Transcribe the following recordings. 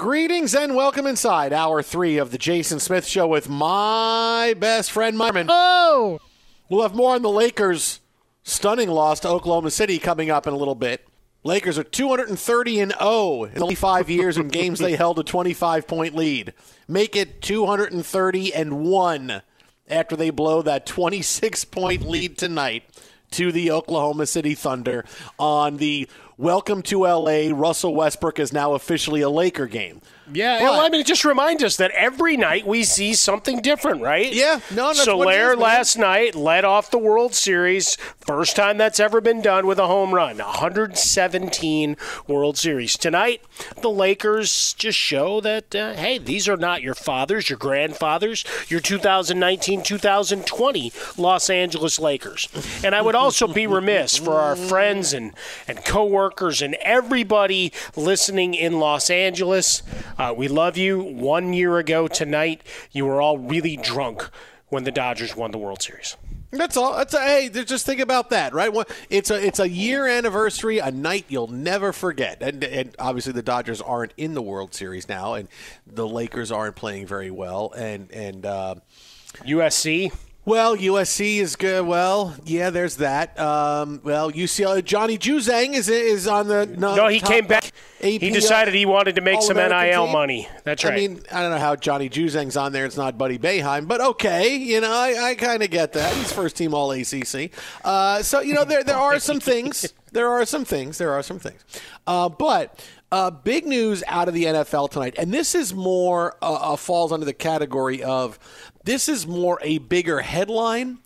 Greetings and welcome inside hour three of the Jason Smith Show with my best friend Marmon. Oh! We'll have more on the Lakers' stunning loss to Oklahoma City coming up in a little bit. Lakers are 230 and 0 in only five years in games they held a 25 point lead. Make it 230 and 1 after they blow that 26 point lead tonight to the Oklahoma City Thunder on the Welcome to LA. Russell Westbrook is now officially a Laker game. Yeah, But- well, I mean, it just reminds us that every night we see something different, right? Yeah, no, that's what it Soler is, man. last night led off the World Series. First time that's ever been done with a home run. 117 World Series. Tonight, the Lakers just show that, uh, hey, these are not your fathers, your grandfathers, your 2019 2020 Los Angeles Lakers. And I would also be remiss for our friends and, and coworkers and everybody listening in Los Angeles. Uh, we love you. One year ago tonight, you were all really drunk when the Dodgers won the World Series. That's all. That's a, hey, just think about that, right? It's a it's a year anniversary, a night you'll never forget. And, and obviously, the Dodgers aren't in the World Series now, and the Lakers aren't playing very well. And and uh, USC. Well, USC is good. Well, yeah, there's that. Um, well, UCLA. Johnny Juzang is is on the no. No, he came back. AP, He decided he wanted to make some NIL team? money. That's right. I mean, I don't know how Johnny Juzang's on there. It's not Buddy Boeheim, but okay. You know, I, I kind of get that. He's first team All ACC. Uh, so you know, there there are some things. There are some things. There are some things. Uh, but uh, big news out of the NFL tonight, and this is more uh, uh, falls under the category of this is more a bigger headline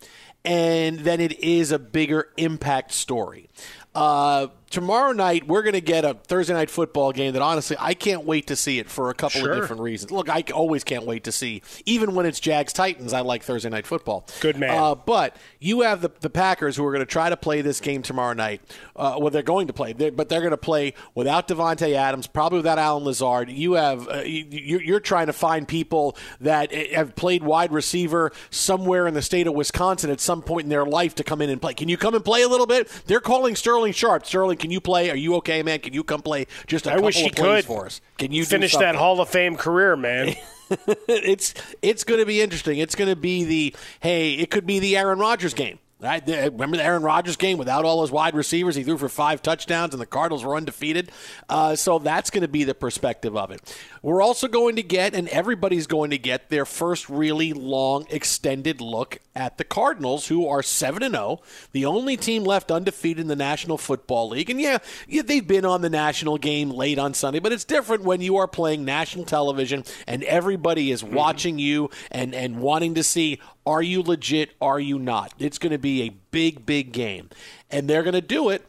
and than it is a bigger impact story. Uh, tomorrow night we're going to get a Thursday night football game that honestly I can't wait to see it for a couple Sure. of different reasons. Look, I always can't wait to see, even when it's Jags Titans. I like Thursday night football. Good man. Uh, but you have the, the Packers who are going to try to play this game tomorrow night. Uh, well, they're going to play, They're- but they're going to play without Davante Adams, probably without Allen Lazard. You have uh, you, you're you're trying to find people that uh, have played wide receiver somewhere in the state of Wisconsin at some point in their life to come in and play. Can you come and play a little bit? They're calling Sterling Sharpe. Sterling, can you play? Are you okay, man? Can you come play just a I couple wish he of plays could for us? Can you finish that? Hall of Fame career, man? it's it's going to be interesting. It's going to be the hey, it could be the Aaron Rodgers game. Right? Remember the Aaron Rodgers game without all his wide receivers? He threw for five touchdowns, and the Cardinals were undefeated. Uh, so that's going to be the perspective of it. We're also going to get, and everybody's going to get, their first really long, extended look at the Cardinals, who are seven and zero, the only team left undefeated in the National Football League. And yeah, yeah, they've been on the national game late on Sunday, but it's different when you are playing national television and everybody is watching you and and wanting to see are you legit, are you not? It's going to be a big, big game, and they're going to do it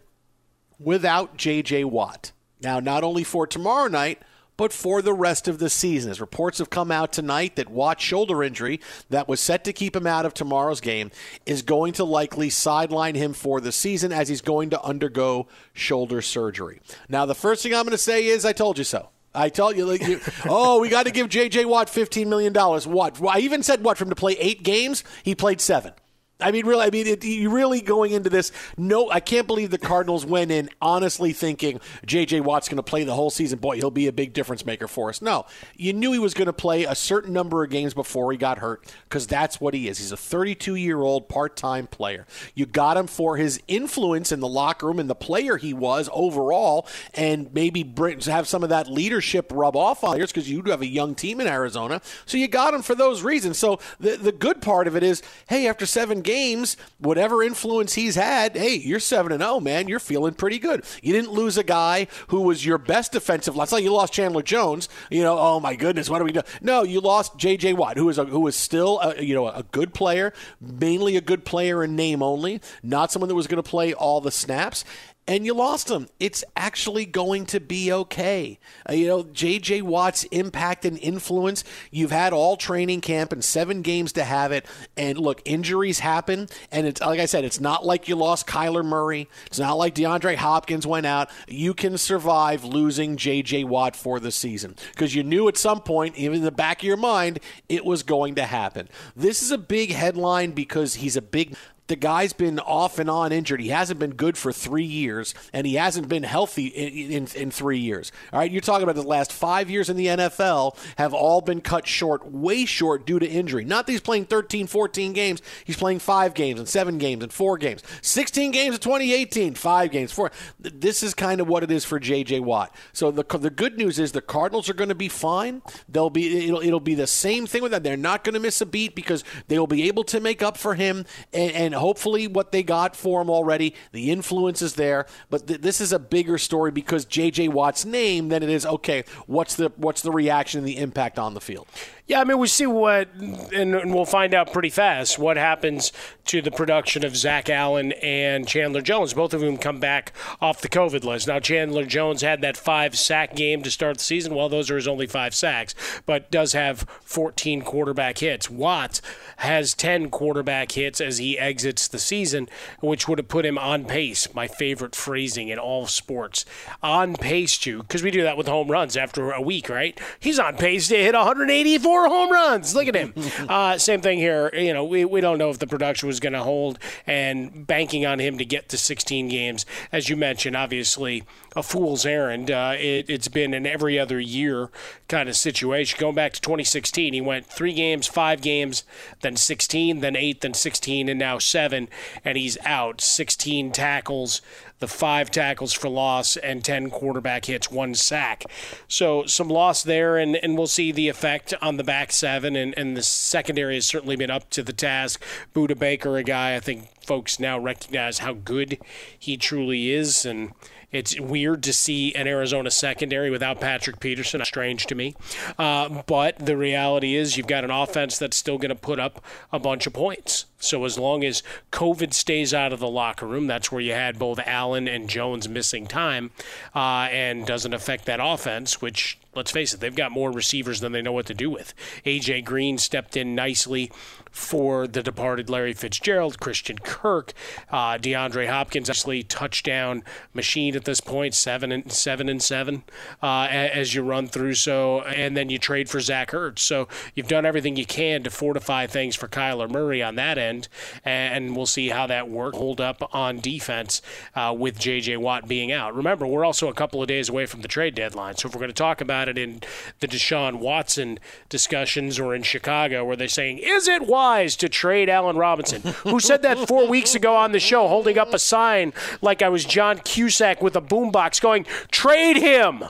without J.J. Watt. Now, not only for tomorrow night, but for the rest of the season. As reports have come out tonight that Watt's shoulder injury that was set to keep him out of tomorrow's game is going to likely sideline him for the season as he's going to undergo shoulder surgery. Now, the first thing I'm going to say is I told you so. I tell you, like, you oh, we got to give J.J. Watt $15 million. What? I even said, what, for him to play eight games? He played seven. I mean, really, I mean, it, you really going into this. No, I can't believe the Cardinals went in honestly thinking J.J. Watt's going to play the whole season. Boy, he'll be a big difference maker for us. No, you knew he was going to play a certain number of games before he got hurt because that's what he is. He's a 32 year old part time player. You got him for his influence in the locker room and the player he was overall, and maybe have some of that leadership rub off on players because you do have a young team in Arizona. So you got him for those reasons. So the the good part of it is, hey, after seven games, whatever influence he's had, hey, you're seven and zero, man. You're feeling pretty good. You didn't lose a guy who was your best defensive. Let's say you lost Chandler Jones. You know, oh my goodness, what do we do? No, you lost J.J. Watt, who is a, who is still a, you know a good player, mainly a good player in name only, not someone that was going to play all the snaps and you lost him. It's actually going to be okay. Uh, you know, J.J. Watt's impact and influence, you've had all training camp and seven games to have it. And look, injuries happen. And it's like I said, it's not like you lost Kyler Murray. It's not like DeAndre Hopkins went out. You can survive losing J.J. Watt for the season because you knew at some point, even in the back of your mind, it was going to happen. This is a big headline because he's a big the guy's been off and on injured. He hasn't been good for three years, and he hasn't been healthy in, in, in three years. All right, you're talking about the last five years in the NFL have all been cut short, way short due to injury. Not that he's playing 13, 14 games. He's playing five games and seven games and four games. 16 games in 2018, five games, four. This is kind of what it is for J.J. Watt. So the, the good news is the Cardinals are going to be fine. They'll be it'll, it'll be the same thing with that. They're not going to miss a beat because they will be able to make up for him and, and hopefully what they got for him already, the influence is there. But th- this is a bigger story because J.J. Watt's name than it is. Okay, what's the what's the reaction and the impact on the field? Yeah, I mean, we see what, and, and we'll find out pretty fast what happens to the production of Zach Allen and Chandler Jones. Both of whom come back off the COVID list. Now, Chandler Jones had that five sack game to start the season. Well, those are his only five sacks, but does have 14 quarterback hits. Watts has 10 quarterback hits as he exits the season, which would have put him on pace. My favorite phrasing in all sports. On pace to, because we do that with home runs after a week, right? He's on pace to hit 184 home runs. Look at him. uh, same thing here. You know, we, we don't know if the production was going to hold, and banking on him to get to 16 games, as you mentioned, obviously a fool's errand. Uh, it, it's been an every other year kind of situation. Going back to 2016, he went three games, five games, then 16, then eight, then 16, and now seven, and he's out. 16 tackles, the five tackles for loss, and 10 quarterback hits, one sack. So some loss there, and, and we'll see the effect on the back seven, and, and the secondary has certainly been up to the task. Budda Baker, a guy I think folks now recognize how good he truly is, and it's weird to see an Arizona secondary without Patrick Peterson. Strange to me. Uh, but the reality is, you've got an offense that's still going to put up a bunch of points. So as long as COVID stays out of the locker room, that's where you had both Allen and Jones missing time, uh, and doesn't affect that offense, which let's face it, they've got more receivers than they know what to do with. AJ Green stepped in nicely for the departed Larry Fitzgerald, Christian Kirk, uh, DeAndre Hopkins, actually touchdown machine at this point, seven and seven and seven uh, as you run through. So and then you trade for Zach Ertz. So you've done everything you can to fortify things for Kyler Murray on that end, and we'll see how that work hold up on defense uh, with J.J. Watt being out. Remember, we're also a couple of days away from the trade deadline, so if we're going to talk about it in the Deshaun Watson discussions or in Chicago, where they're saying, "Is it wise?" to trade Allen Robinson, who said that four weeks ago on the show, holding up a sign like I was John Cusack with a boombox going, trade him,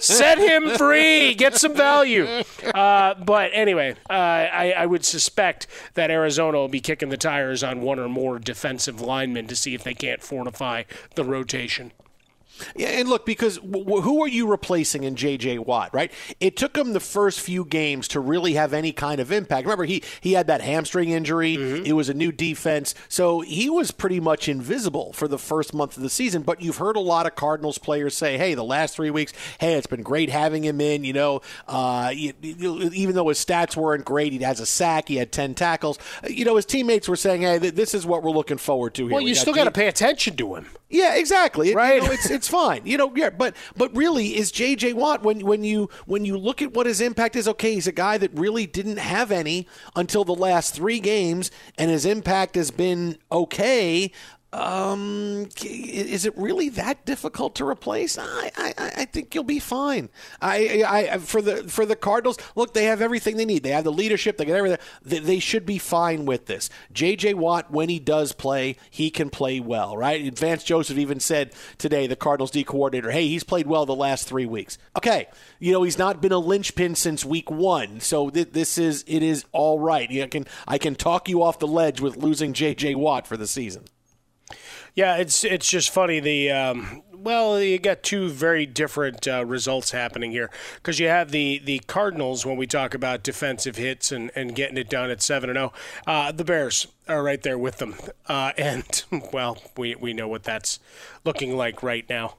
set him free, get some value. Uh, but anyway, uh, I, I would suspect that Arizona will be kicking the tires on one or more defensive linemen to see if they can't fortify the rotation. Yeah, and look, because w- who are you replacing in J.J. Watt, right? It took him the first few games to really have any kind of impact. Remember, he, he had that hamstring injury. Mm-hmm. It was a new defense. So he was pretty much invisible for the first month of the season. But you've heard a lot of Cardinals players say, hey, the last three weeks, hey, it's been great having him in. You know, uh, even though his stats weren't great, he has a sack, he had 10 tackles. You know, his teammates were saying, hey, this is what we're looking forward to here. Well, you still got to pay attention to him. Yeah, exactly. Right. You know, it's it's fine. You know, yeah, but but really, is J.J. Watt when when you when you look at what his impact is? Okay, he's a guy that really didn't have any until the last three games, and his impact has been okay. Um, is it really that difficult to replace? I, I, I think you'll be fine. I, I, for the for the Cardinals, look, they have everything they need. They have the leadership. They get everything. They, they should be fine with this. J.J. Watt, when he does play, he can play well, right? Vance Joseph even said today, the Cardinals D coordinator, hey, he's played well the last three weeks. Okay, you know he's not been a linchpin since week one, so th- this is it is all right. I can I can talk you off the ledge with losing J.J. Watt for the season. Yeah, it's it's just funny. The um, well, you got two very different uh, results happening here because you have the the Cardinals when we talk about defensive hits and, and getting it done at seven and zero. Oh. Uh, the Bears are right there with them, uh, and well, we we know what that's looking like right now.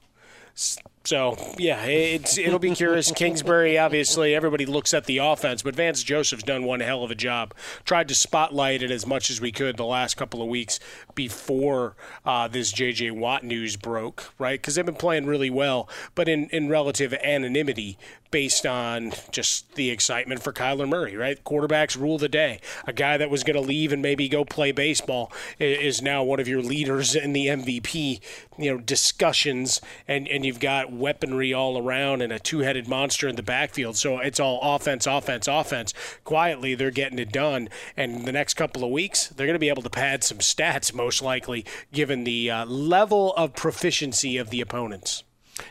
So yeah, it's it'll be curious. Kingsbury, obviously, everybody looks at the offense, but Vance Joseph's done one hell of a job. Tried to spotlight it as much as we could the last couple of weeks before uh, this J.J. Watt news broke, right? Because they've been playing really well, but in in relative anonymity based on just the excitement for Kyler Murray, right? Quarterbacks rule the day. A guy that was going to leave and maybe go play baseball is now one of your leaders in the MVP, you know, discussions, and and you've got weaponry all around and a two-headed monster in the backfield. So it's all offense, offense, offense. Quietly, they're getting it done, and the next couple of weeks, they're going to be able to pad some stats, most likely, given the uh, level of proficiency of the opponents.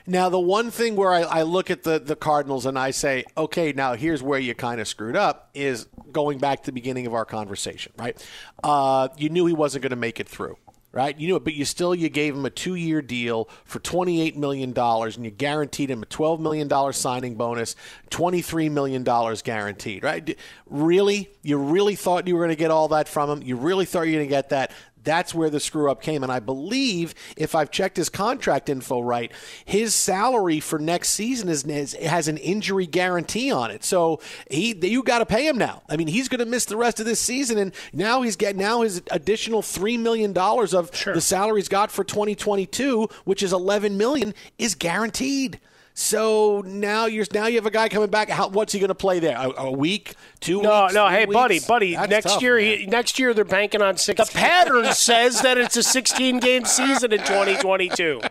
Now, the one thing where I, I, look at the, the Cardinals and I say, okay, now here's where you kind of screwed up is going back to the beginning of our conversation, right? Uh, you knew he wasn't going to make it through right? You knew it, but you still you gave him a two-year deal for twenty-eight million dollars, and you guaranteed him a twelve million dollar signing bonus, twenty-three million dollars guaranteed, right? Really, you really thought you were going to get all that from him? You really thought you were going to get that? That's where the screw up came. And I believe, if I've checked his contract info right, his salary for next season is, is has an injury guarantee on it. So he you got to pay him now. I mean, he's going to miss the rest of this season, and now he's getting now his additional three million dollars of sure. the salary he's got for 2022, which is 11 million, is guaranteed. So now you're now you have a guy coming back. How, what's he going to play there? A, a, week, two no, weeks? No, no, Hey, weeks? buddy, buddy. That's next tough, year, he, next year they're banking on six. The pattern says that it's a 16 game season in 2022.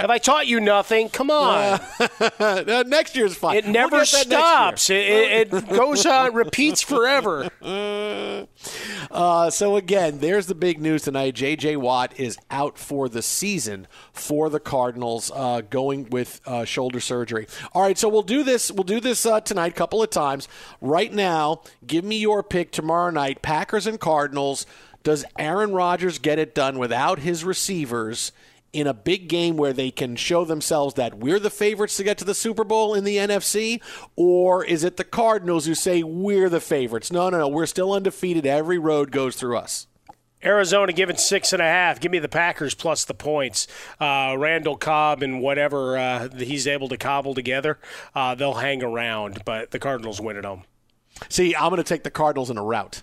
Have I taught you nothing? Come on. Uh, next year's fine. It never we'll stops. It, it, it, goes on, repeats forever. Uh, so again, there's the big news tonight. J.J. Watt is out for the season for the Cardinals, uh, going with uh, shoulder surgery. All right, so we'll do this. We'll do this uh, tonight, a couple of times. Right now, give me your pick tomorrow night. Packers and Cardinals. Does Aaron Rodgers get it done without his receivers? In a big game where they can show themselves that we're the favorites to get to the Super Bowl in the NFC? Or is it the Cardinals who say we're the favorites? No, no, no. We're still undefeated. Every road goes through us. Arizona giving six and a half. Give me the Packers plus the points. Uh, Randall Cobb and whatever uh, he's able to cobble together, uh, they'll hang around, but the Cardinals win at home. See, I'm going to take the Cardinals in a rout.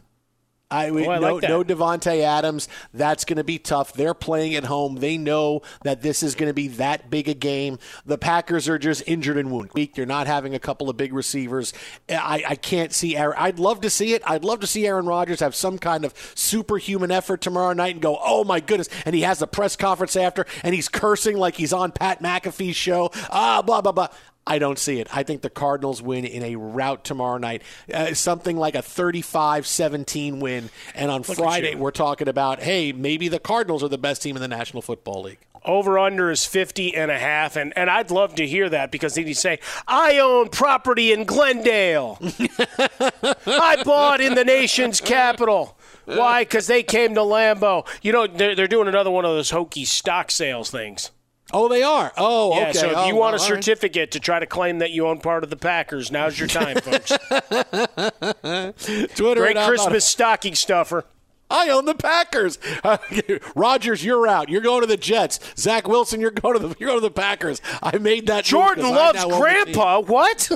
I, Oh, I no, like no Davante Adams. That's going to be tough. They're playing at home. They know that this is going to be that big a game. The Packers are just injured and wounded. Weak. They're not having a couple of big receivers. I, I can't see. Aaron, I'd love to see it. I'd love to see Aaron Rodgers have some kind of superhuman effort tomorrow night and go, "Oh my goodness!" And he has a press conference after, and he's cursing like he's on Pat McAfee's show. Ah, blah blah blah. I don't see it. I think the Cardinals win in a rout tomorrow night. Uh, something like a 35 17 win. And on Look Friday, we're talking about, hey, maybe the Cardinals are the best team in the National Football League. Over under is 50 and a half. And, and I'd love to hear that because then you say, I own property in Glendale. I bought in the nation's capital. Why? Because they came to Lambeau. You know, they're, they're doing another one of those hokey stock sales things. Oh, they are? Oh, Yeah, okay. so if Oh, you want a well, all right. certificate to try to claim that you own part of the Packers, now's your time, folks. Twitter Great it out. Christmas stocking stuffer. I own the Packers. Uh, Rodgers, you're out. You're going to the Jets. Zach Wilson, you're going to the you're going to the Packers. I made that. move Jordan 'cause I loves now own the team. Grandpa. What?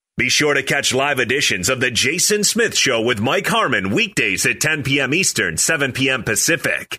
Be sure to catch live editions of The Jason Smith Show with Mike Harmon weekdays at 10 p.m. Eastern, 7 p.m. Pacific.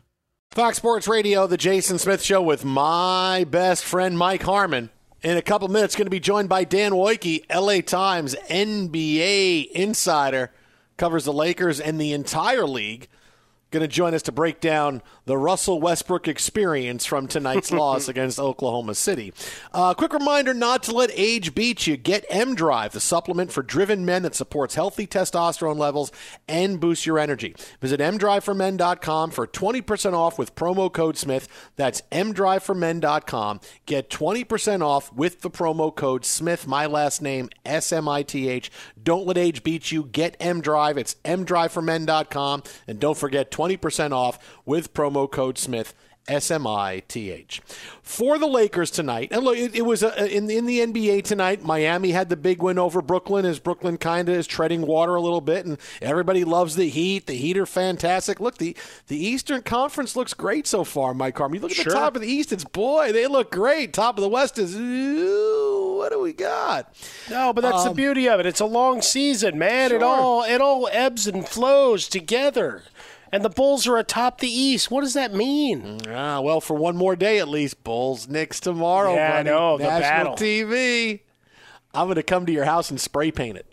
Fox Sports Radio, the Jason Smith Show with my best friend Mike Harmon. In a couple minutes, going to be joined by Dan Woike, LA Times NBA insider, covers the Lakers and the entire league going to join us to break down the Russell Westbrook experience from tonight's loss against Oklahoma City. Uh, quick reminder not to let age beat you. Get M Drive, the supplement for driven men that supports healthy testosterone levels and boosts your energy. Visit mdriveformen.com for 20% off with promo code Smith. That's mdriveformen.com. Get 20% off with the promo code Smith, my last name, S M I T H. Don't let age beat you. Get M Drive. It's mdriveformen.com. And don't forget 20% off with promo code Smith. S M I T H. For the Lakers tonight, and look, it, it was a, in, in the NBA tonight. Miami had the big win over Brooklyn as Brooklyn kind of is treading water a little bit, and everybody loves the Heat. The Heat are fantastic. Look, the, the Eastern Conference looks great so far, Mike Harmon. You look at Sure. the top of the East, it's boy, they look great. Top of the West is, ooh, what do we got? No, but that's the Um, beauty of it. It's a long season, man. It all it all ebbs and flows together. And the Bulls are atop the East. What does that mean? Ah, well, for one more day at least. Bulls Knicks tomorrow. Yeah, I buddy. know, the National battle. TV. I'm going to come to your house and spray paint it.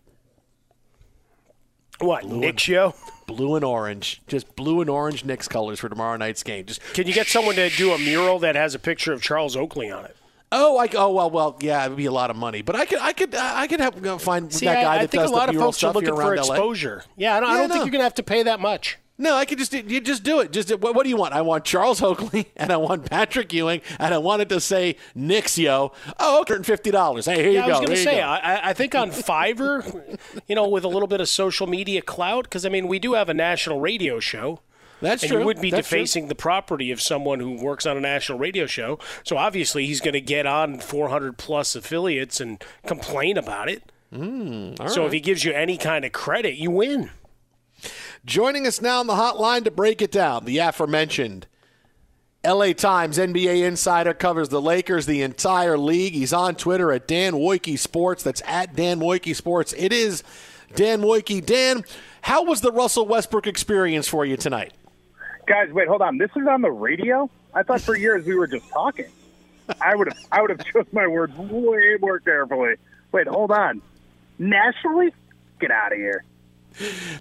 What, Knicks show? Blue and orange. Just blue and orange Knicks colors for tomorrow night's game. Just Can you get someone to do a mural that has a picture of Charles Oakley on it? Oh, I oh well, well, yeah, it would be a lot of money, but I could, I could, I could help go find See, that guy I, I that think does a lot the of folks are looking for LA. exposure. Yeah, I don't, I don't no. think you're going to have to pay that much. No, I could just you just do it. Just what, what do you want? I want Charles Oakley and I want Patrick Ewing and I want it to say yo. Oh, and fifty dollars. Hey, here yeah, you I was going to say, go. I, I think on Fiverr, you know, with a little bit of social media clout, because I mean, we do have a national radio show. That's and true. you would be That's true. defacing the property of someone who works on a national radio show. So obviously, he's going to get on 400 plus affiliates and complain about it. Mm, all so right. if he gives you any kind of credit, you win. Joining us now on the hotline to break it down, the aforementioned LA Times NBA insider covers the Lakers, the entire league. He's on Twitter at Dan Woike Sports. That's at Dan Woike Sports. It is Dan Woike. Dan, how was the Russell Westbrook experience for you tonight? Guys, wait, hold on. This is on the radio. I thought for years we were just talking. I would have, I would have chose my words way more carefully. Wait, hold on. Nationally, get out of here.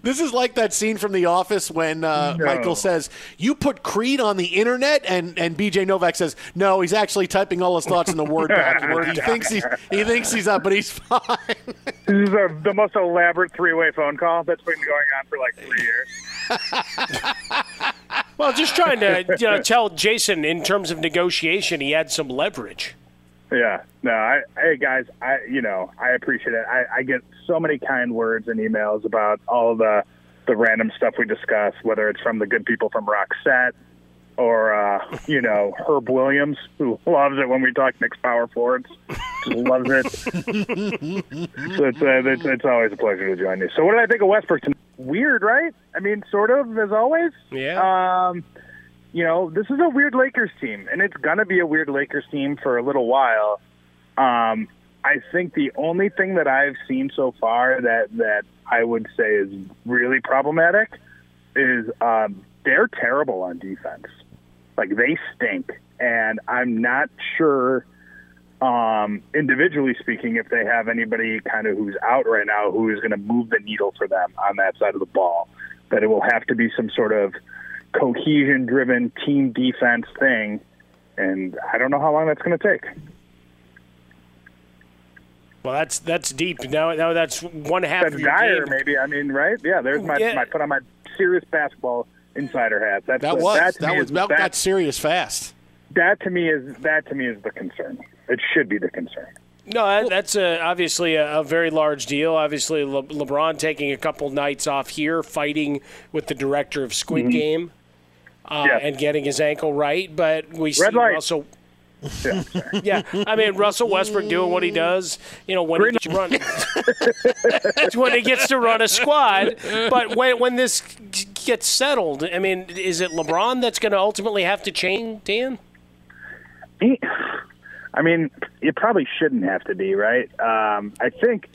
This is like that scene from The Office when uh, No. Michael says, "You put Creed on the internet," and and BJ Novak says, "No, he's actually typing all his thoughts in the Word document. he thinks he's he thinks he's up, but he's fine." This is a, the most elaborate three-way phone call that's been going on for like three years. Well, just trying to you know, tell Jason in terms of negotiation, he had some leverage. Yeah, no, I, hey guys, I, you know, I appreciate it. I, I get so many kind words and emails about all the, the random stuff we discuss, whether it's from the good people from Roxette or, uh, you know, Herb Williams, who loves it when we talk Knicks power forwards, loves it. so it's, uh, it's, it's always a pleasure to join you. So what did I think of Westbrook? tonight? Weird, right? I mean, sort of, as always. Yeah. Um, you know, this is a weird Lakers team, and it's going to be a weird Lakers team for a little while. Um, I think the only thing that I've seen so far that, that I would say is really problematic is um, they're terrible on defense. Like, they stink. And I'm not sure, um, individually speaking, if they have anybody kind of who's out right now who is going to move the needle for them on that side of the ball. That it will have to be some sort of cohesion driven team defense thing. And I don't know how long that's going to take. Well, that's that's deep. Now, now that's one half That's of your dire, game. maybe. I mean, right? Yeah, there's my, Yeah. my put on my serious basketball insider hat. That's That the- was that, to that was is- that that, got serious fast. that to me is that to me is the concern. It should be the concern. No, that's a, obviously a, a very large deal. Obviously, Le- LeBron taking a couple nights off here, fighting with the director of Squid Mhm. Game. uh, Yeah. and getting his ankle right. But we see Red light. Russell. Yeah. Yeah, I mean Russell Westbrook doing what he does. You know when he gets to run, when he gets to run a squad. But when when this gets settled, I mean, is it LeBron that's going to ultimately have to change, Dan? I mean, it probably shouldn't have to be, right? Um, I think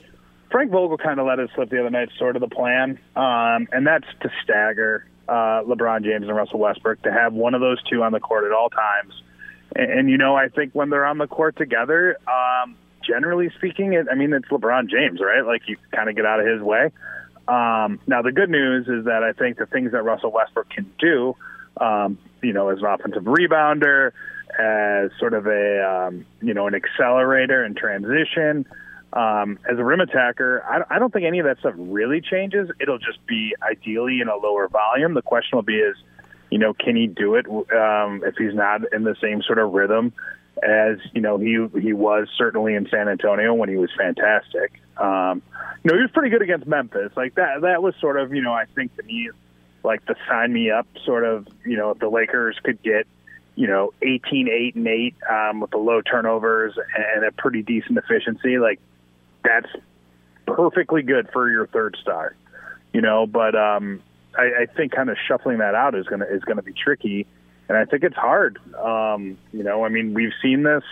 Frank Vogel kind of let it slip the other night, sort of the plan, um, and that's to stagger uh, LeBron James and Russell Westbrook to have one of those two on the court at all times. And, and you know, I think when they're on the court together, um, generally speaking, it, I mean, it's LeBron James, right? Like you kind of get out of his way. Um, now, the good news is that I think the things that Russell Westbrook can do, um, you know, as an offensive rebounder, as sort of a, um, you know, an accelerator in transition, um, as a rim attacker, I, I don't think any of that stuff really changes. It'll just be ideally in a lower volume. The question will be is, you know, can he do it um, if he's not in the same sort of rhythm as you know he he was certainly in San Antonio when he was fantastic. Um, you know, he was pretty good against Memphis. Like that that was sort of you know I think to me like the sign me up sort of you know if the Lakers could get you know 18 8 and 8 um, with the low turnovers and a pretty decent efficiency like that's perfectly good for your third star you know but um I, I think kind of shuffling that out is gonna is gonna be tricky and I think it's hard um you know I mean we've seen this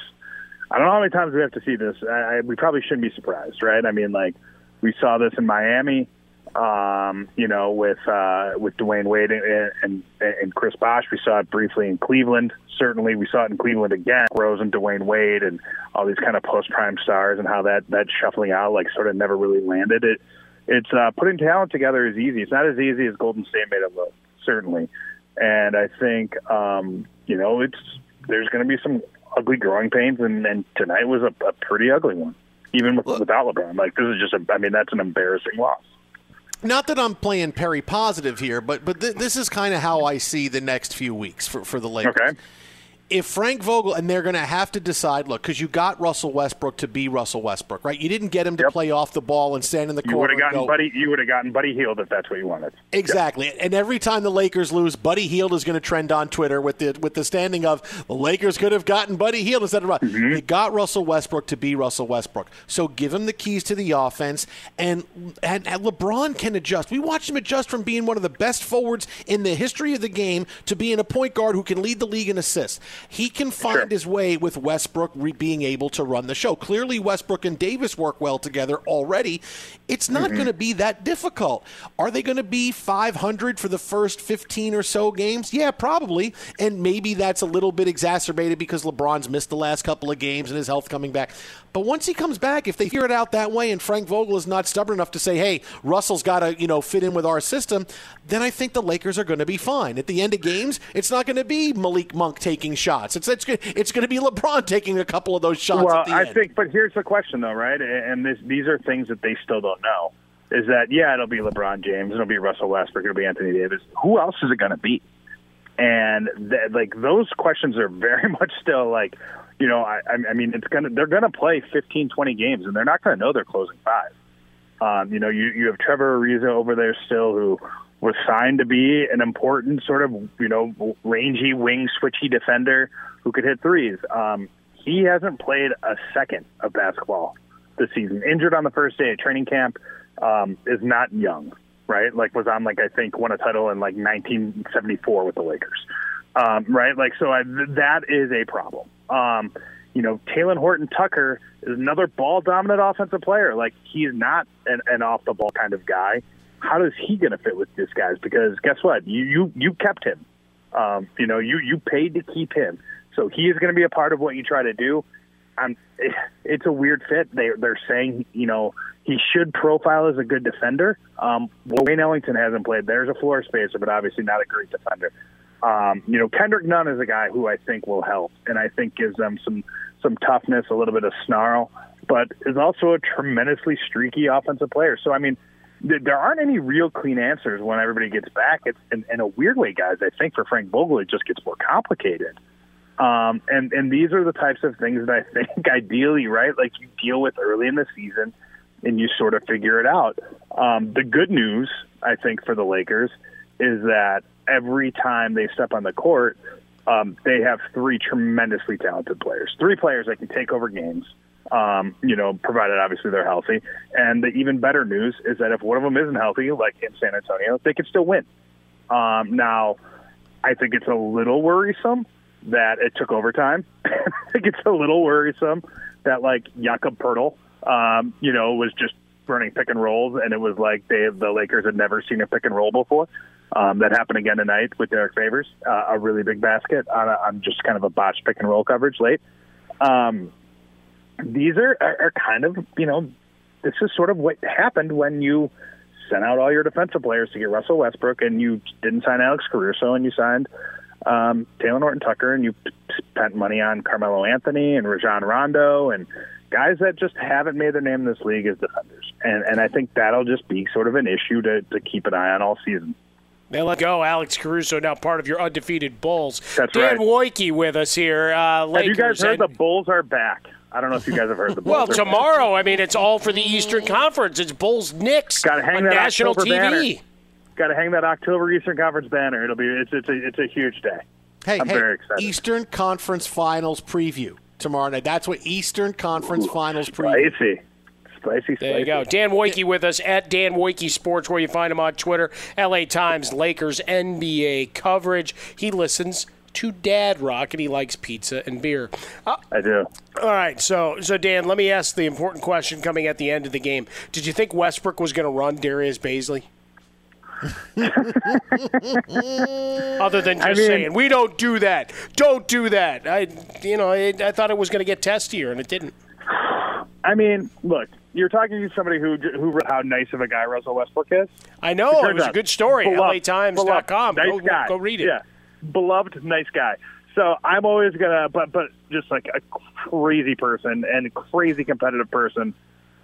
I don't know how many times we have to see this I, I we probably shouldn't be surprised right I mean like we saw this in Miami um, you know, with uh, with Dwyane Wade and, and and Chris Bosh. We saw it briefly in Cleveland. Certainly, we saw it in Cleveland again. Rose and Dwyane Wade and all these kind of post prime stars, and how that that shuffling out like sort of never really landed. It it's uh, putting talent together is easy. It's not as easy as Golden State made it look, certainly. And I think um, you know it's there's going to be some ugly growing pains, and, and tonight was a, a pretty ugly one, even with, without LeBron. Like this is just a, I mean that's an embarrassing loss. Not that I'm playing Perry positive here, but but th- this is kind of how I see the next few weeks for, for the Lakers. Okay. If Frank Vogel and they're going to have to decide, look, because you got Russell Westbrook to be Russell Westbrook, right? You didn't get him to play off the ball and stand in the You would corner. have gotten go, Buddy. You would have gotten Buddy Hield if that's what you wanted. Exactly. And every time the Lakers lose, Buddy Hield is going to trend on Twitter with the with the standing of the Lakers could have gotten Buddy Hield instead of Mm-hmm. you got Russell Westbrook to be Russell Westbrook. So give him the keys to the offense and, and and LeBron can adjust. We watched him adjust from being one of the best forwards in the history of the game to being a point guard who can lead the league in assists. He can find his way with Westbrook re- being able to run the show. Clearly Westbrook and Davis work well together already. It's not Mm-hmm. going to be that difficult. Are they going to be 500 for the first 15 or so games? Yeah, probably. And maybe that's a little bit exacerbated because LeBron's missed the last couple of games and his health coming back. But once he comes back, if they hear it out that way and Frank Vogel is not stubborn enough to say, "Hey, Russell's got to, you know, fit in with our system," then I think the Lakers are going to be fine. At the end of games, it's not going to be Malik Monk taking shots. It's it's, it's going to be LeBron taking a couple of those shots well, at the I end. think, but here's the question, though, right? And this, these are things that they still don't know. Is that yeah, it'll be LeBron James, it'll be Russell Westbrook, it'll be Anthony Davis. Who else is it going to be? And th- like those questions are very much still like, you know, I, I mean, it's gonna they're gonna play 15, 20 games, and they're not going to know they're closing five. Um, you know, you you have Trevor Ariza over there still, who was signed to be an important sort of you know rangy wing switchy defender who could hit threes. Um, he hasn't played a second of basketball this season. Injured on the first day of training camp, um, is not young, right? Like was on like I think won a title in like 1974 with the Lakers, um, right? Like so I, that is a problem. Um, you know, Talen Horton Tucker is another ball dominant offensive player. Like he's not an, an off the ball kind of guy. How does he going to fit with this guys? Because guess what? You you you kept him. Um, you know, you you paid to keep him, so he is going to be a part of what you try to do. Um, it, it's a weird fit. They they're saying you know he should profile as a good defender. Um, well, Wayne Ellington hasn't played. There's a floor spacer, but obviously not a great defender. Um, you know, Kendrick Nunn is a guy who I think will help, and I think gives them some some toughness, a little bit of snarl, but is also a tremendously streaky offensive player. So I mean, there aren't any real clean answers when everybody gets back. It's in, in a weird way, guys. I think for Frank Vogel, it just gets more complicated. Um, and and these are the types of things that I think ideally, right? Like you deal with early in the season, and you sort of figure it out. Um, the good news, I think, for the Lakers is that every time they step on the court, um, they have three tremendously talented players. Three players that can take over games. Um, you know, provided obviously they're healthy. And the even better news is that if one of them isn't healthy, like in San Antonio, they can still win. Um, now, I think it's a little worrisome that it took overtime. I think it's a little worrisome that like Jakob Poeltl, um, you know, was just running pick and rolls, and it was like they the Lakers had never seen a pick and roll before. Um, that happened again tonight with Derrick Favors, uh, a really big basket on, a, on just kind of a botched pick and roll coverage late. Um, these are, are, are kind of, you know, this is sort of what happened when you sent out all your defensive players to get Russell Westbrook and you didn't sign Alex Caruso and you signed um, Talen Horton Tucker and you spent money on Carmelo Anthony and Rajon Rondo and guys that just haven't made their name in this league as defenders. And, and I think that'll just be sort of an issue to, to keep an eye on all season. Now let go, Alex Caruso, now part of your undefeated Bulls. That's Dan right. Woike with us here. Uh, Have you guys heard and- the Bulls are back? I don't know if you guys have heard the Bulls. Well, are back. tomorrow, I mean, it's all for the Eastern Conference. It's Bulls Knicks Got to hang on that national October TV. banner. Got to hang that October Eastern Conference banner. It'll be it's it's a it's a huge day. Hey, I'm hey, very excited. Eastern Conference Finals preview tomorrow night. That's what Eastern Conference Finals preview. Spicy. Spicy, There you go. Dan Woike with us at Dan Woike Sports, where you find him on Twitter. LA Times, Lakers, NBA coverage. He listens to Dad Rock, and he likes pizza and beer. Uh, I do. all right, so so Dan, let me ask the important question coming at the end of the game. Did you think Westbrook was going to run Darius Bazley? Other than just I mean- saying, we don't do that. Don't do that. I, you know, I, I thought it was going to get testier, and it didn't. I mean, look, you're talking to somebody who who how nice of a guy Russell Westbrook is. I know. It was a good story. LATimes.com. beloved, Go, guy. go read it. Yeah, beloved, nice guy. So I'm always gonna, but but just like a crazy person and crazy competitive person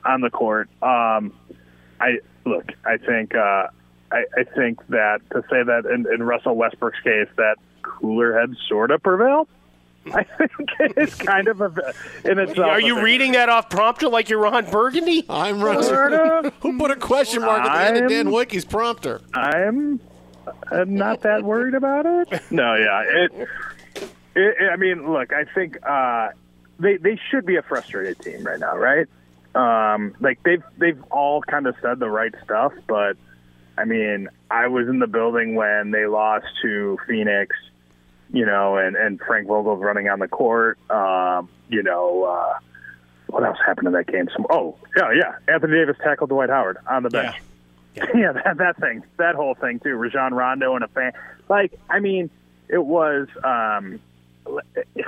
on the court. Um, I look. I think. Uh, I, I think that to say that in, in Russell Westbrook's case, that cooler heads sort of prevailed. I think it's kind of a in itself. Are you reading that off prompter like you're Ron Burgundy? I'm Sort of. Who put a question mark at the end of Dan Woike's prompter? I'm uh, not that worried about it. No, yeah. It, it, I mean, look, I think uh, they they should be a frustrated team right now, right? Um, like they've they've all kind of said the right stuff, but I mean, I was in the building when they lost to Phoenix, you know, and and Frank Vogel's running on the court. Um, you know, uh, what else happened in that game? Some oh yeah yeah, Anthony Davis tackled Dwight Howard on the bench. Yeah, that, that thing, that whole thing too. Rajon Rondo and a fan. Like, I mean, it was um,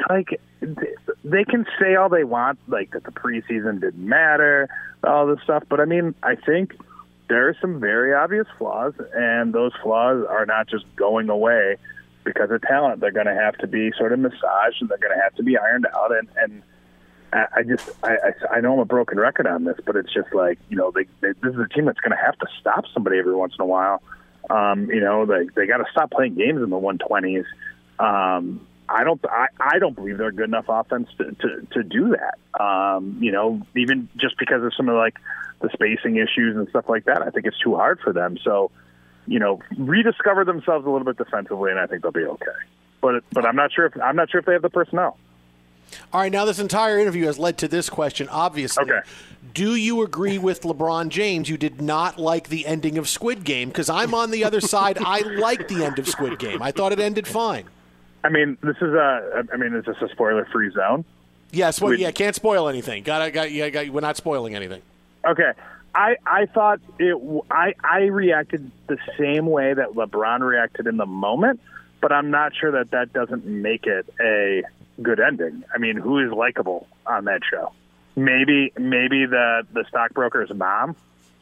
like they can say all they want, like that the preseason didn't matter, all this stuff. But I mean, I think there are some very obvious flaws, and those flaws are not just going away because of talent. They're going to have to be sort of massaged, and they're going to have to be ironed out. And and I just I, I I know I'm a broken record on this, but it's just like you know they, they this is a team that's going to have to stop somebody every once in a while. Um, you know they they got to stop playing games in the 120s. Um, I don't I, I don't believe they're good enough offense to, to, to do that. Um, you know even just because of some of like the spacing issues and stuff like that, I think it's too hard for them. So you know rediscover themselves a little bit defensively, and I think they'll be okay. But but I'm not sure if I'm not sure if they have the personnel. All right, now this entire interview has led to this question. Obviously, Okay. do you agree with LeBron James? You did not like the ending of Squid Game because I'm on the other side. I liked the end of Squid Game. I thought it ended fine. I mean, this is a. I mean, is this a spoiler-free zone? Yes, well, We- yeah, can't spoil anything. Got, got, yeah, got, we're not spoiling anything. Okay. I I thought it. I I reacted the same way that LeBron reacted in the moment, but I'm not sure that that doesn't make it a good ending. I mean, who is likable on that show? Maybe maybe the the stockbroker's mom,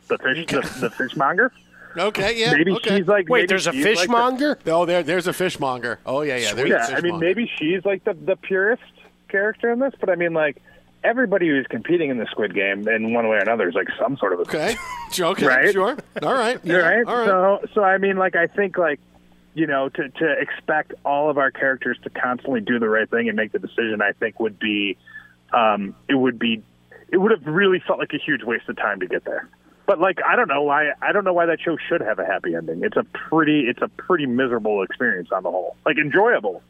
the fish the, the fishmonger. Okay, yeah. Maybe okay. she's like. Wait, there's a she's like the- fishmonger? Oh, there, there's a fishmonger. Oh, yeah, yeah. There's a yeah, I mean, maybe she's like the the purest character in this, but I mean, like everybody who's competing in the Squid Game in one way or another is like some sort of a Okay, okay, Right? sure. All right, yeah, right? All right. So, so I mean, like, I think, like, you know, to to expect all of our characters to constantly do the right thing and make the decision, I think would be, um, it would be, it would have really felt like a huge waste of time to get there. But like, I don't know why. I don't know why that show should have a happy ending. It's a pretty, it's a pretty miserable experience on the whole. Like enjoyable,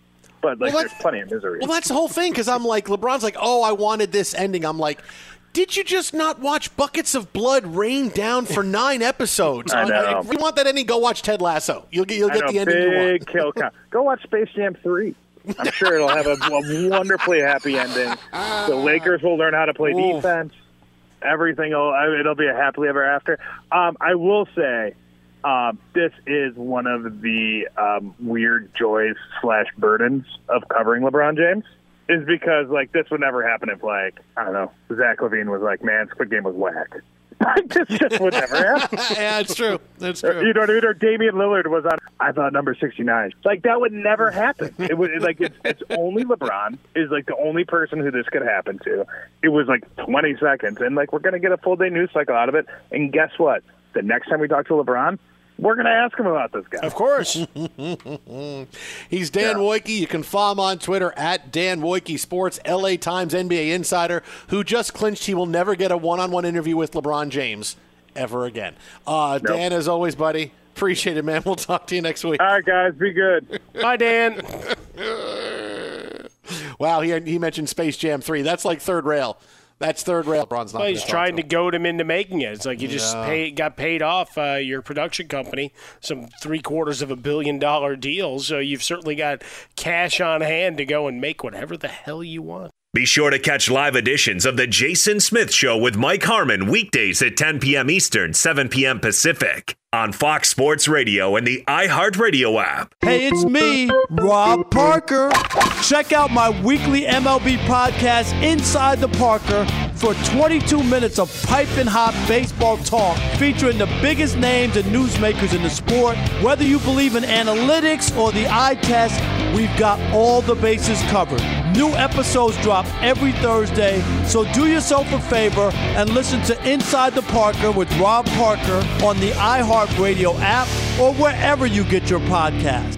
but like Well, there's plenty of misery. Well, that's the whole thing because I'm like, LeBron's like, oh, I wanted this ending. I'm like, did you just not watch buckets of blood rain down for nine episodes? I know. If you want that ending, go watch Ted Lasso. You'll get you'll get know, the ending you want. big kill count. Go watch Space Jam three. I'm sure it'll have a, a wonderfully happy ending. The Lakers will learn how to play Oof. defense. Everything will it'll be a happily ever after. Um, I will say, um, this is one of the um, weird joys slash burdens of covering LeBron James. Is because like this would never happen if like I don't know Zach LaVine was like man Squid Game was whack. Like, this just would never happen. yeah, it's true. That's uh, true. You know what I mean? Or Damian Lillard was on. I thought number sixty nine. Like that would never happen. It would like it's, it's only LeBron is like the only person who this could happen to. It was like twenty seconds, and like we're gonna get a full day news cycle out of it. And guess what? The next time we talk to LeBron, we're gonna ask him about this guy. Of course. He's Dan Woike. You can follow him on Twitter at Dan Woike Sports, LA Times NBA insider, who just clinched he will never get a one on one interview with LeBron James ever again. Uh, Dan, as always, buddy, appreciate it, man. We'll talk to you next week. All right, guys, be good. Bye, Dan. Wow, he, he mentioned Space Jam 3. That's like third rail. That's third rail. LeBron's not Well, gonna he's trying to to goad him into making it. It's like you just Yeah. pay, got paid off uh, your production company some three quarters of a billion dollar deal, so you've certainly got cash on hand to go and make whatever the hell you want. Be sure to catch live editions of The Jason Smith Show with Mike Harmon weekdays at 10 p.m. Eastern, 7 p.m. Pacific on Fox Sports Radio and the iHeartRadio app. Hey, it's me, Rob Parker. Check out my weekly MLB podcast, Inside the Parker, for 22 minutes of piping hot baseball talk featuring the biggest names and newsmakers in the sport. Whether you believe in analytics or the eye test, we've got all the bases covered. New episodes drop every Thursday, so do yourself a favor and listen to Inside the Parker with Rob Parker on the iHeartRadio app or wherever you get your podcast.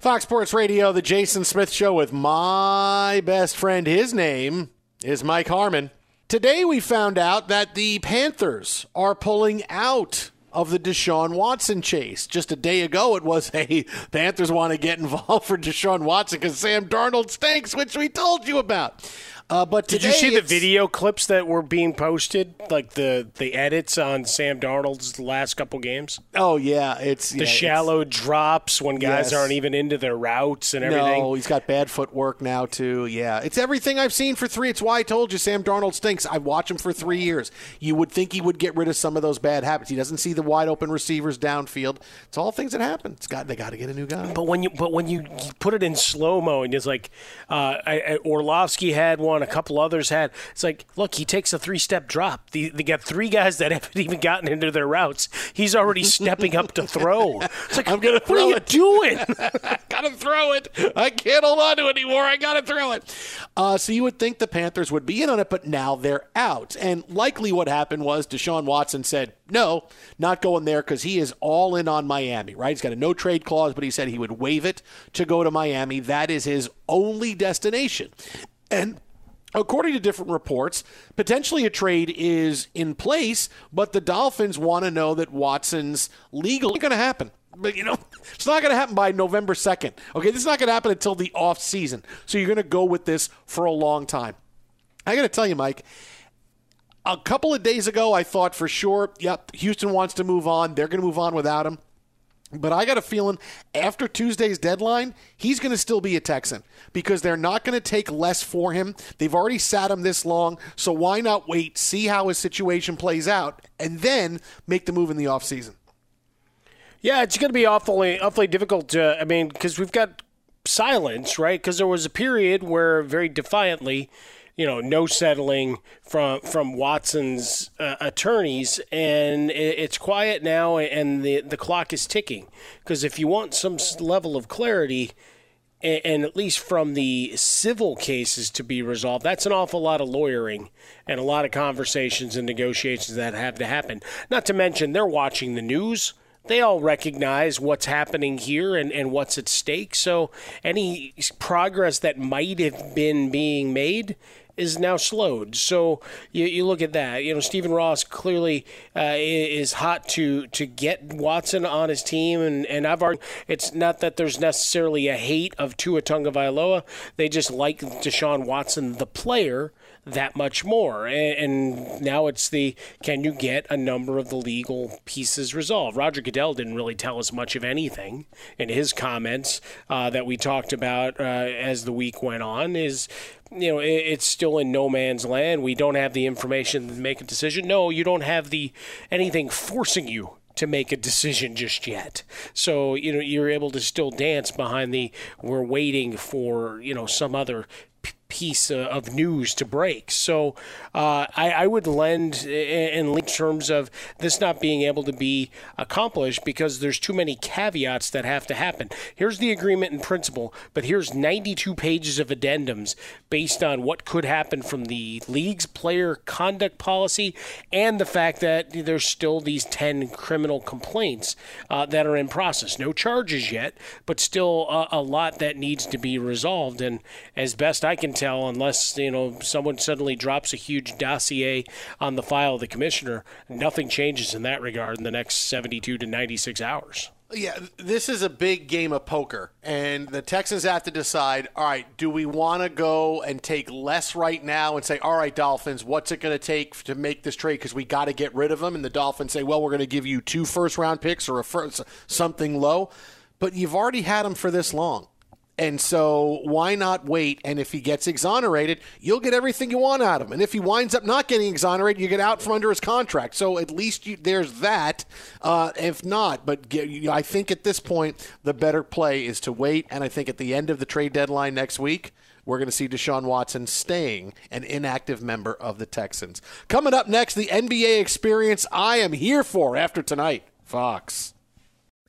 Fox Sports Radio, the Jason Smith Show with my best friend. His name is Mike Harmon. Today we found out that the Panthers are pulling out of the Deshaun Watson chase. Just a day ago, it was, hey, Panthers want to get involved for Deshaun Watson because Sam Darnold stinks, which we told you about. Uh, but did you see the video clips that were being posted, like the the edits on Sam Darnold's last couple games? Oh yeah, it's the yeah, shallow it's, drops when guys yes. aren't even into their routes and everything. No, he's got bad footwork now too. Yeah, it's everything I've seen for three. It's why I told you Sam Darnold stinks. I watch him for three years. You would think he would get rid of some of those bad habits. He doesn't see the wide open receivers downfield. It's all things that happen. It's got they got to get a new guy. But when you but when you put it in slow mo and it's like uh, I, I, Orlovsky had one, a couple others had. It's like, look, he takes a three step drop. The, they got three guys that haven't even gotten into their routes. He's already stepping up to throw. It's like, I'm gonna what are you it. doing? I gotta throw it. I can't hold on to it anymore. I gotta throw it. Uh, so you would think the Panthers would be in on it, but now they're out. And likely what happened was Deshaun Watson said, no, not going there because he is all in on Miami, right? He's got a no trade clause, but he said he would waive it to go to Miami. That is his only destination. And According to different reports, potentially a trade is in place, but the Dolphins want to know that Watson's legal. Going to happen. But, you know, it's not going to happen by November 2nd. Okay, this is not going to happen until the off season. So you're going to go with this for a long time. I got to tell you, Mike, a couple of days ago, I thought for sure, yep, Houston wants to move on. They're going to move on without him. But I got a feeling after Tuesday's deadline, he's going to still be a Texan because they're not going to take less for him. They've already sat him this long, so why not wait, see how his situation plays out, and then make the move in the offseason? Yeah, it's going to be awfully, awfully difficult. To, I mean, because we've got silence, right? Because there was a period where very defiantly you know, no settling from from Watson's uh, attorneys, and it's quiet now, and the the clock is ticking. Because if you want some level of clarity, and, and, at least from the civil cases to be resolved, that's an awful lot of lawyering and a lot of conversations and negotiations that have to happen. Not to mention, they're watching the news they all recognize what's happening here and, and what's at stake. So any progress that might have been being made is now slowed. So you, you look at that. You know, Stephen Ross clearly uh, is hot to to get Watson on his team, and and I've argued it's not that there's necessarily a hate of Tua Tagovailoa. They just like Deshaun Watson, the player that much more. And, now it's the can you get a number of the legal pieces resolved? Roger Goodell didn't really tell us much of anything in his comments uh, that we talked about uh, as the week went on. Is you know, it's still in no man's land. We don't have the information to make a decision. No, you don't have the anything forcing you to make a decision just yet. So, you know, you're able to still dance behind the we're waiting for, you know, some other piece of news to break. So uh, I, I, would lend in, in terms of this not being able to be accomplished because there's too many caveats that have to happen. Here's the agreement in principle, but here's 92 pages of addendums based on what could happen from the league's player conduct policy and the fact that there's still these 10 criminal complaints uh, that are in process. No charges yet, but still a, a lot that needs to be resolved. And as best I can tell, unless you know someone suddenly drops a huge dossier on the file of the commissioner, nothing changes in that regard in the next 72 to 96 hours. Yeah, this is a big game of poker, and the Texans have to decide all right, do we want to go and take less right now and say, all right, Dolphins, what's it going to take to make this trade because we got to get rid of them? And the Dolphins say, well, we're going to give you two first round picks or a first, something low. But you've already had them for this long. And so why not wait? And if he gets exonerated, you'll get everything you want out of him. And if he winds up not getting exonerated, you get out from under his contract. So at least you, there's that. Uh, if not, but get, I think at this point, the better play is to wait. And I think at the end of the trade deadline next week, we're going to see Deshaun Watson staying an inactive member of the Texans. Coming up next, the NBA experience I am here for after tonight. Fox.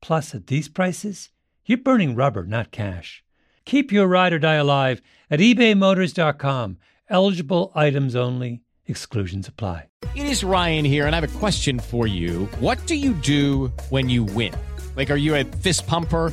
Plus, at these prices, you're burning rubber, not cash. Keep your ride or die alive at ebaymotors.com. Eligible items only, exclusions apply. It is Ryan here, and I have a question for you. What do you do when you win? Like, are you a fist pumper?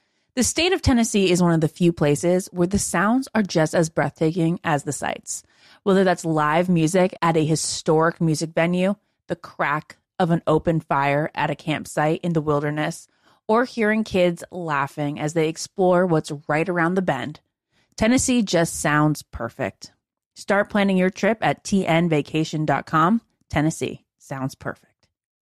The state of Tennessee is one of the few places where the sounds are just as breathtaking as the sights. Whether that's live music at a historic music venue, the crack of an open fire at a campsite in the wilderness, or hearing kids laughing as they explore what's right around the bend, Tennessee just sounds perfect. Start planning your trip at tnvacation.com. Tennessee sounds perfect.